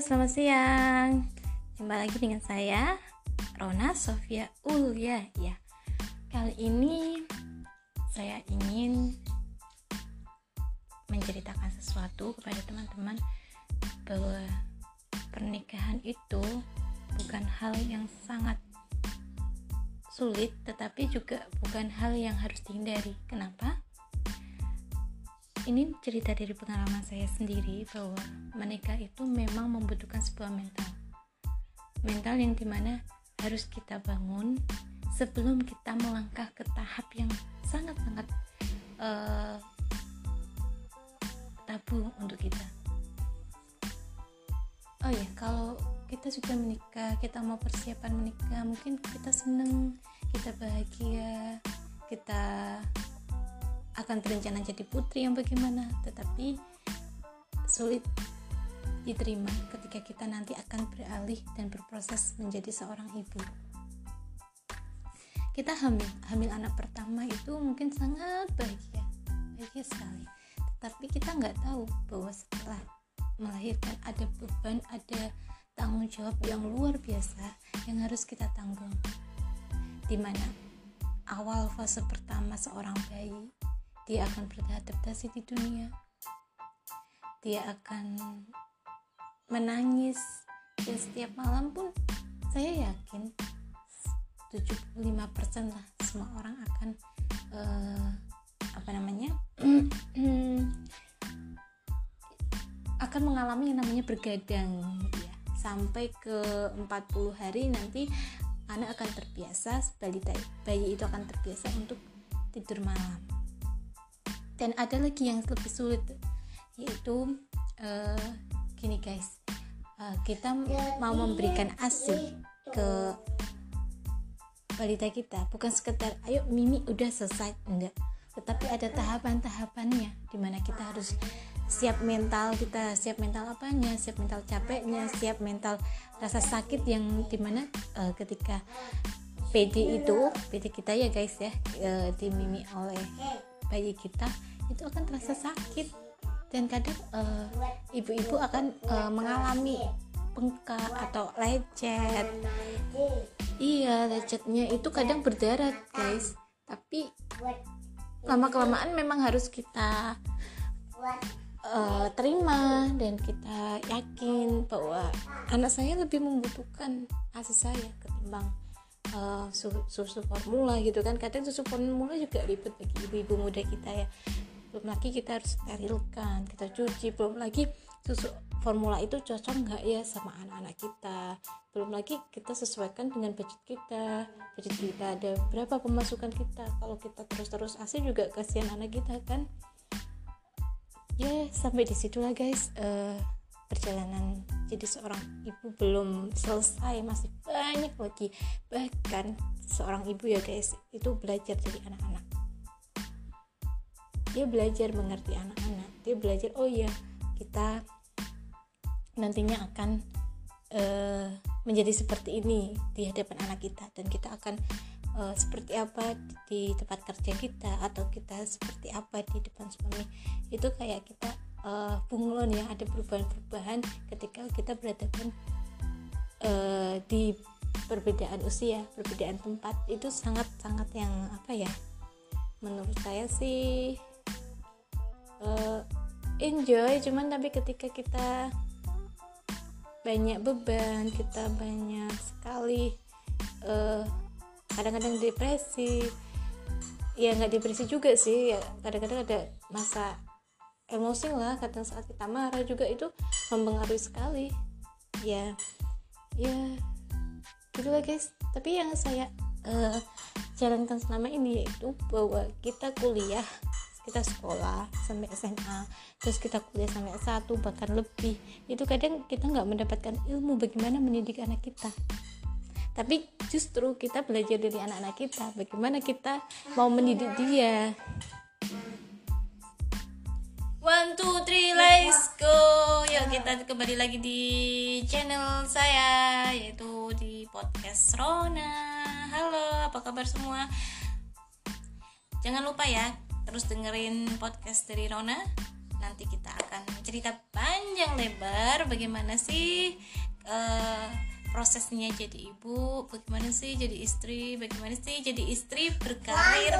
selamat siang. Jumpa lagi dengan saya, Rona Sofia Ulya. Ya, kali ini saya ingin menceritakan sesuatu kepada teman-teman bahwa pernikahan itu bukan hal yang sangat sulit, tetapi juga bukan hal yang harus dihindari. Kenapa? Ini cerita dari pengalaman saya sendiri bahwa menikah itu memang membutuhkan sebuah mental. Mental yang di mana harus kita bangun sebelum kita melangkah ke tahap yang sangat-sangat uh, tabu untuk kita. Oh ya kalau kita sudah menikah kita mau persiapan menikah mungkin kita seneng kita bahagia kita akan berencana jadi putri yang bagaimana tetapi sulit diterima ketika kita nanti akan beralih dan berproses menjadi seorang ibu. Kita hamil hamil anak pertama itu mungkin sangat bahagia bahagia sekali. Tetapi kita nggak tahu bahwa setelah melahirkan ada beban ada tanggung jawab yang luar biasa yang harus kita tanggung. Di mana awal fase pertama seorang bayi dia akan beradaptasi di dunia. Dia akan menangis. Dan setiap malam pun saya yakin 75% lah semua orang akan uh, apa namanya akan mengalami yang namanya bergadang ya. Sampai ke 40 hari nanti anak akan terbiasa balita bayi itu akan terbiasa untuk tidur malam dan ada lagi yang lebih sulit yaitu uh, gini guys uh, kita mau memberikan asi ke balita kita. Bukan sekedar ayo mimi udah selesai. Enggak. Tetapi ada tahapan-tahapannya di mana kita harus siap mental kita siap mental apanya siap mental capeknya siap mental rasa sakit yang di mana uh, ketika PD itu PD kita ya guys ya uh, dimimi oleh bayi kita itu akan terasa sakit. Dan kadang eh, ibu-ibu uh, akan uh, mengalami bengkak atau lecet. Iya lecetnya itu kadang berdarah guys. Tapi lama kelamaan memang harus kita uh, terima dan kita yakin bahwa anak saya lebih membutuhkan kasih saya ketimbang uh, susu, formula gitu kan. Kadang susu formula juga ribet bagi ibu-ibu muda kita ya. Belum lagi kita harus sterilkan kita cuci. Belum lagi susu formula itu cocok nggak ya sama anak-anak kita. Belum lagi kita sesuaikan dengan budget kita. Budget kita ada berapa pemasukan kita. Kalau kita terus-terus asing juga kasihan anak kita kan. Ya sampai di situ lah guys. Uh, perjalanan jadi seorang ibu belum selesai masih banyak lagi. Bahkan seorang ibu ya guys itu belajar dari anak-anak. Dia belajar mengerti anak-anak. Dia belajar oh iya kita nantinya akan uh, menjadi seperti ini di hadapan anak kita. Dan kita akan uh, seperti apa di tempat kerja kita atau kita seperti apa di depan suami. Itu kayak kita uh, bunglon ya ada perubahan-perubahan ketika kita berhadapan uh, di perbedaan usia perbedaan tempat. Itu sangat-sangat yang apa ya menurut saya sih uh, enjoy. Cuman tapi ketika kita banyak beban kita banyak sekali kadang-kadang uh, depresi. Ya nggak depresi juga sih. Ya kadang-kadang ada masa emosi lah kadang saat kita marah juga itu mempengaruhi sekali. Ya ya gitulah guys. Tapi yang saya uh, jalankan selama ini yaitu bahwa kita kuliah kita sekolah sampai SMA terus kita kuliah sampai S1 bahkan lebih. Itu kadang kita nggak mendapatkan ilmu bagaimana mendidik anak kita. Tapi justru kita belajar dari anak-anak kita bagaimana kita mau mendidik dia One, two, three, let's go. Yuk kita kembali lagi di channel saya Yaitu di podcast Rona. Halo, apa kabar semua? Jangan lupa ya Terus dengerin podcast dari Rona. Nanti kita akan cerita panjang lebar bagaimana sih uh, prosesnya jadi ibu bagaimana sih jadi istri bagaimana sih jadi istri berkarir